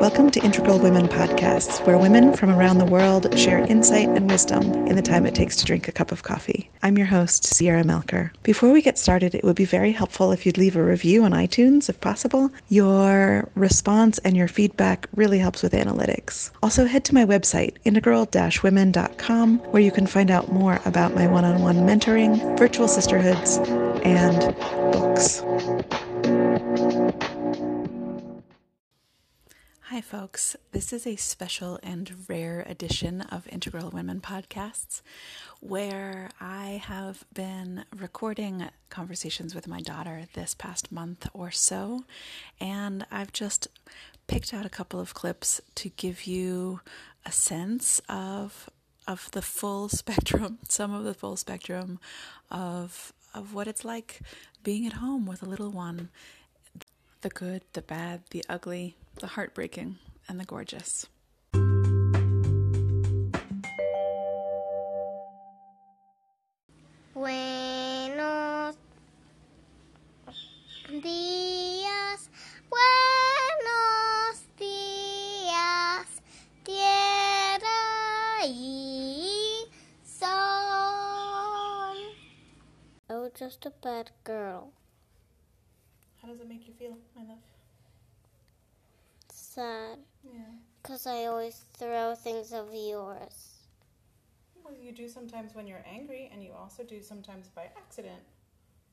Welcome to Integral Women Podcasts, where women from around the world share insight and wisdom in the time it takes to drink a cup of coffee. I'm your host, Sierra Melker. Before we get started, it would be very helpful if you'd leave a review on iTunes, if possible. Your response and your feedback really helps with analytics. Also, head to my website, integral-women.com, where you can find out more about my one-on-one mentoring, virtual sisterhoods, and books. Hi, folks. This is a special and rare edition of Integral Women Podcasts where I have been recording conversations with my daughter this past month or so. And I've just picked out a couple of clips to give you a sense of of the full spectrum, some of the full spectrum of of what it's like being at home with a little one the good, the bad, the ugly, the heartbreaking, and the gorgeous. Buenos días, buenos días, tierra y sol. Oh, just a bad girl. How does it make you feel, my love? Sad, Yeah. because I always throw things of yours. Well, you do sometimes when you're angry, and you also do sometimes by accident.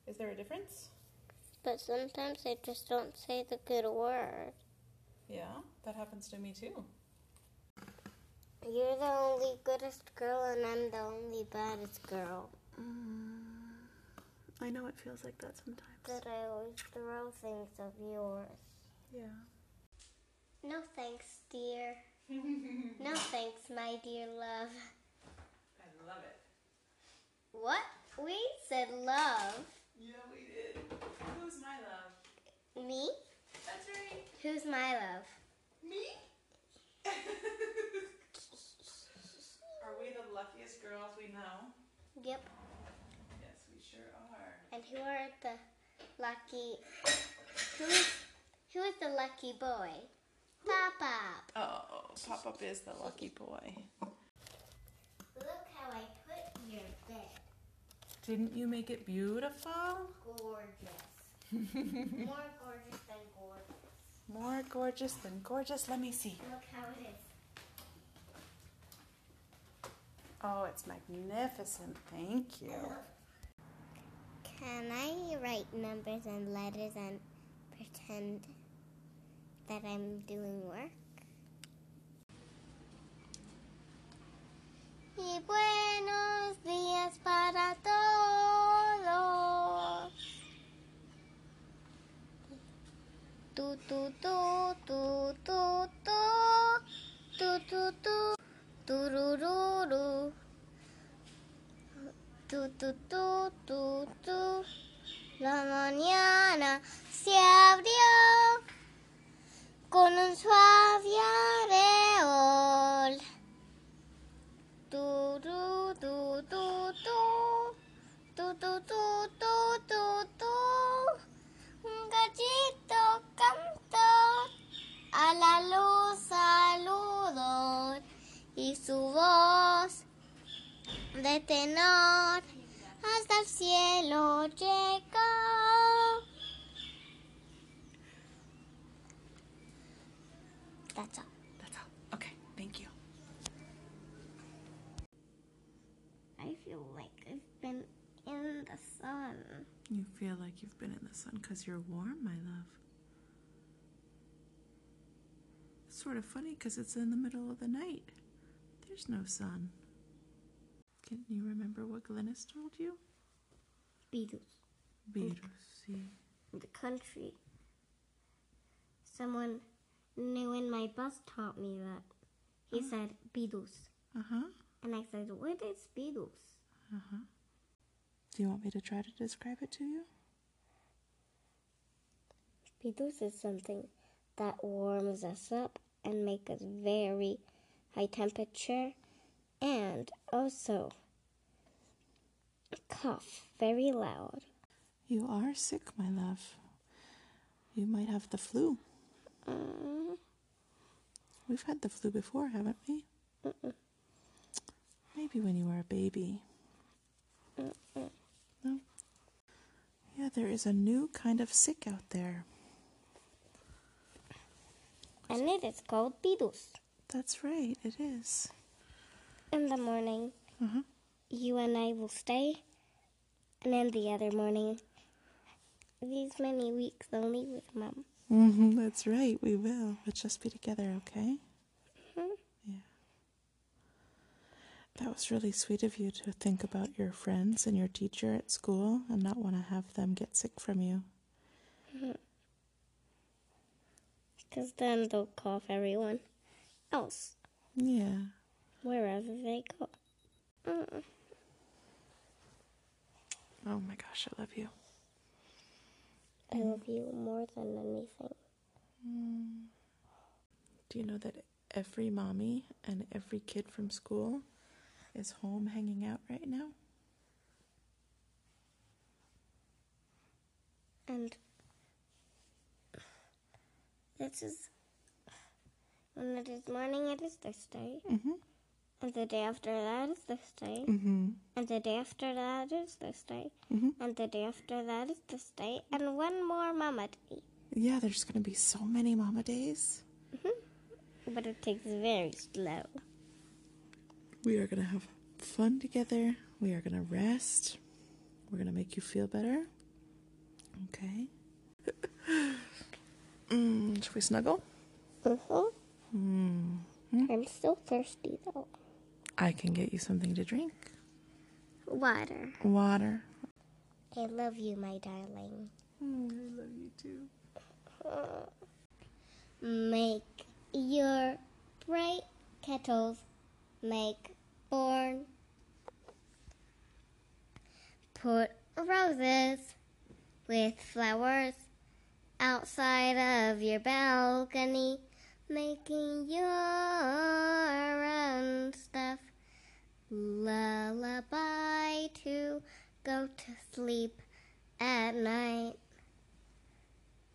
Is there a difference? But sometimes I just don't say the good word. Yeah, that happens to me too. You're the only goodest girl, and I'm the only baddest girl. Mm, I know it feels like that sometimes. That I always throw things of yours. Yeah. No thanks, dear. no thanks, my dear love. I love it. What? We said love. Yeah, we did. Who's my love? Me? That's right. Who's my love? Me? Are we the luckiest girls we know? Yep. Yes, we sure are. And who are the lucky? Who is who is the lucky boy? Papa. Oh, Pop Up is the lucky boy. Look how I put your bed. Didn't you make it beautiful? Gorgeous. More gorgeous than gorgeous. More gorgeous than gorgeous. Let me see. Look how it is. Oh, it's magnificent. Thank you. Can I write numbers and letters and pretend that I'm doing work? Y buenos días para todos. Tu tu tu tu tu tu tu tu tu turururu. Tu, tu, tu, tu, tu, tu, tu, tu, tu, la mañana. That's all. That's all. Okay, thank you. I feel like I've been in the sun. You feel like you've been in the sun because you're warm, my love. It's sort of funny because it's in the middle of the night. There's no sun. Can you remember what Glennis told you? Beatles. Sí. In the country. Someone new in my bus taught me that. He said Beatles. Uh huh. And I said, what is Beatles? Uh huh. Do you want me to try to describe it to you? Beatles is something that warms us up and makes us very high temperature and also cough very loud. You are sick, my love. You might have the flu. Mm, We've had the flu before, haven't we? Maybe when you were a baby. No? Yeah, there is a new kind of sick out there. and it is called beetles. That's right, it is. In the morning, Uh-huh. you and I will stay, and then the other morning, these many weeks only with Mom. Mm-hmm, that's right, we will. But just be together, okay? Mhm. Yeah. That was really sweet of you to think about your friends and your teacher at school and not want to have them get sick from you. Because then they'll cough everyone else Yeah. wherever they go. Mm. Oh my gosh, I love you. I love you more than anything. Do you know that every mommy and every kid from school is home hanging out right now? And this is when it is morning, it is Thursday. Mm-hmm. And the day after that is Thursday. Mm-hmm. And the day after that is Thursday. Mhm. And the day after that is this day. And one more Mama Day. Yeah, there's going to be so many mama days. But it takes very slow. We are going to have fun together. We are going to rest. We're going to make you feel better. Okay. mm, should we snuggle? Mm-hmm. I'm still thirsty though. I can get you something to drink. Water. Water. I love you, my darling. Mm, I love you too. Make your bright kettles make born. Put roses with flowers outside of your balcony, making your own stuff. Lullaby to go to sleep at night.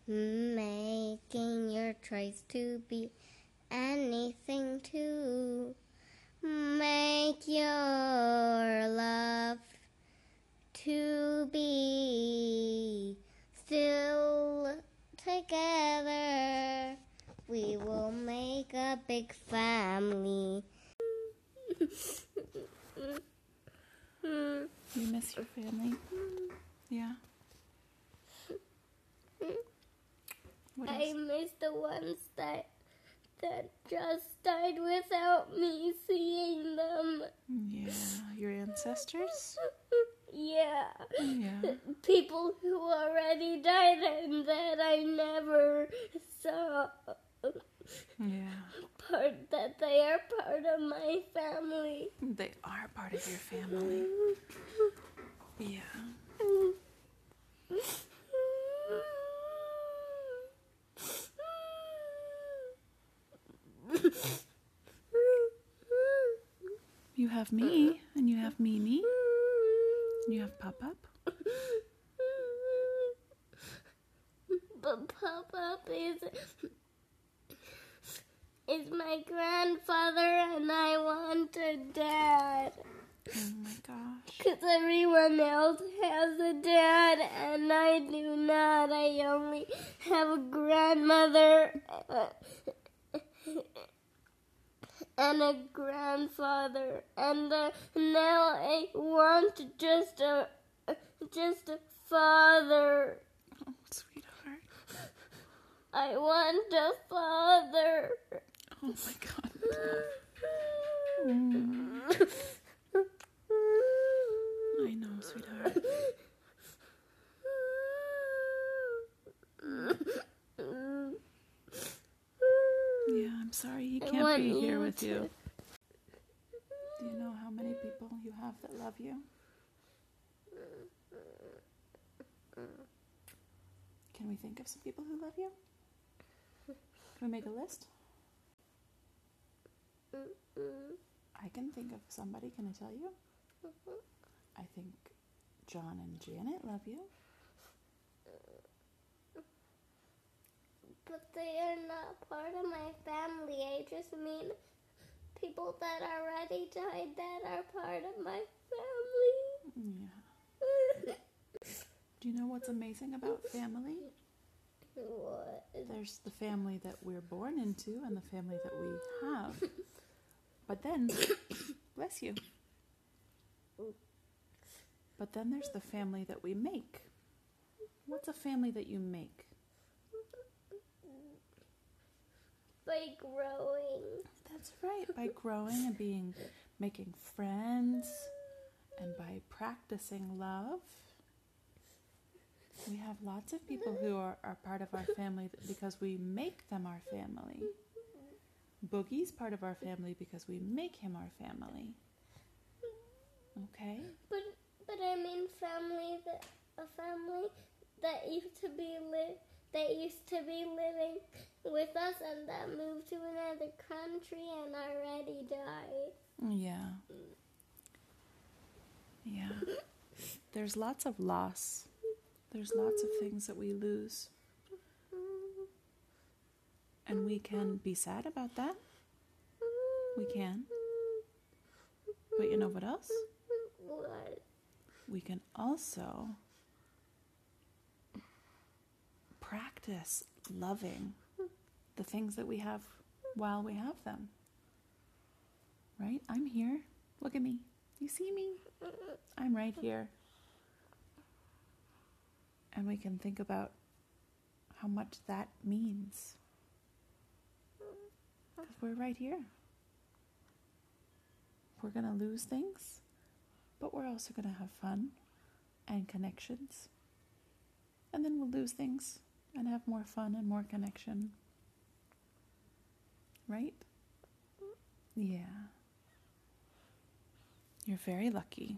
Making your choice to be anything to make your love to be still together. We will make a big family. You miss your family? Yeah. I miss the ones that that just died without me seeing them. Yeah, your ancestors? Yeah. Yeah. People who already died and that I never saw. Yeah. Part that they are part of my family. They are part of your family. Yeah. You have me, and you have Mimi, and you have Pop Up. But Papa is is my grandfather, and I want a dad. Oh my gosh. Because everyone else has a dad, and I do not. I only have a grandmother uh, and a grandfather, and uh, now I want just a just a father. Oh, sweetheart. I want a father. Oh my god. Mm, I know, sweetheart. Yeah, I'm sorry he can't be here with to- you. Do you know how many people you have that love you? Can we think of some people who love you? Can we make a list? I can think of somebody. Can I tell you? I think John and Janet love you. But they are not part of my family. I just mean people that already died that are part of my family. Yeah. Do you know what's amazing about family? what? There's the family that we're born into and the family that we have. But then, bless you. But then there's the family that we make. What's a family that you make? By growing. That's right, by growing and being making friends and by practicing love. We have lots of people who are, are part of our family because we make them our family. Boogie's part of our family because we make him our family. Okay? But but I mean family that a family that used to be li- that used to be living with us and that moved to another country and already died. Yeah. Yeah. There's lots of loss. There's lots of things that we lose. And we can be sad about that. We can. But you know what else? What? We can also practice loving the things that we have while we have them. Right? I'm here. Look at me. You see me? I'm right here. And we can think about how much that means. We're right here. We're going to lose things, but we're also going to have fun and connections. And then we'll lose things and have more fun and more connection. Right? Yeah. You're very lucky.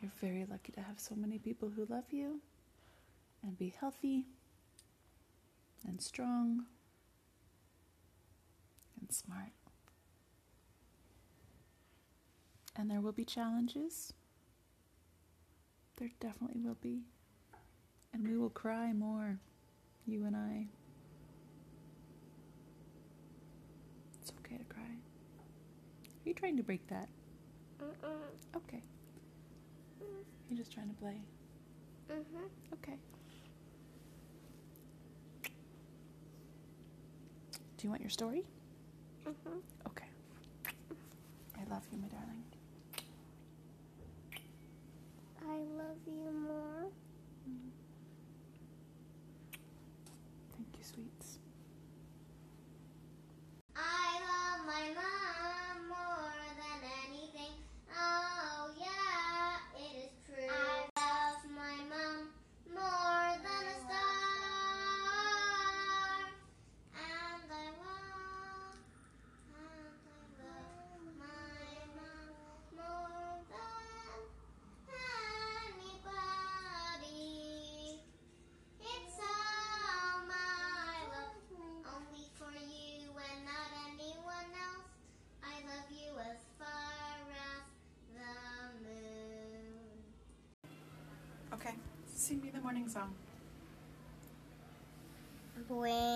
You're very lucky to have so many people who love you and be healthy and strong and smart. And there will be challenges. There definitely will be. And we will cry more, you and I. It's okay to cry. Are you trying to break that? Mm-mm. Okay. You're just trying to play. Mhm. Okay. Do you want your story? Mhm. Okay. I love you, my darling. I love you more. Sing me the morning song. Buenos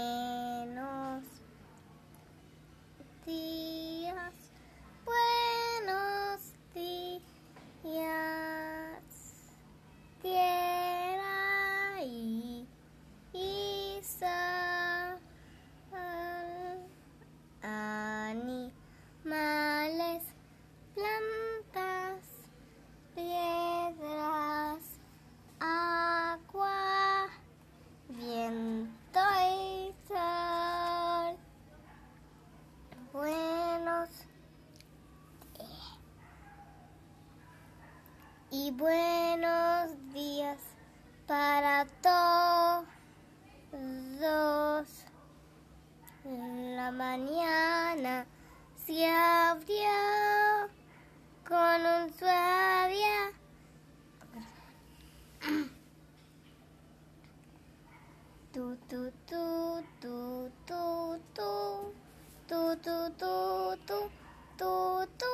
Mañana se abrió con un suave Tu tu tu tu tu tu tu tu tu tu tu tu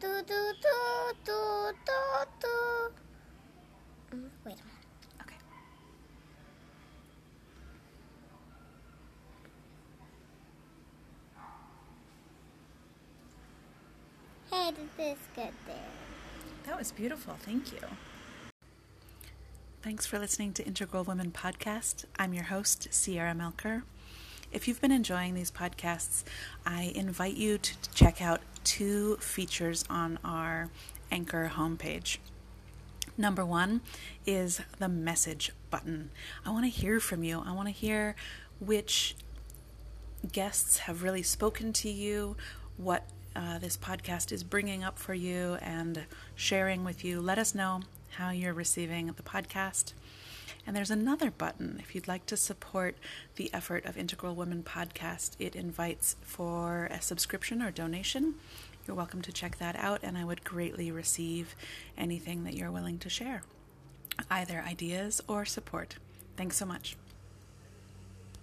tu tu tu tu tu made this good there. That was beautiful. Thank you. Thanks for listening to Integral Women Podcast. I'm your host, Sierra Melker. If you've been enjoying these podcasts, I invite you to check out two features on our Anchor homepage. Number one is the message button. I want to hear from you. I want to hear which guests have really spoken to you, what uh, this podcast is bringing up for you, and sharing with you. Let us know how you're receiving the podcast. And there's another button if you'd like to support the effort of Integral Women Podcast. It invites for a subscription or donation. You're welcome to check that out, and I would greatly receive anything that you're willing to share, either ideas or support. Thanks so much.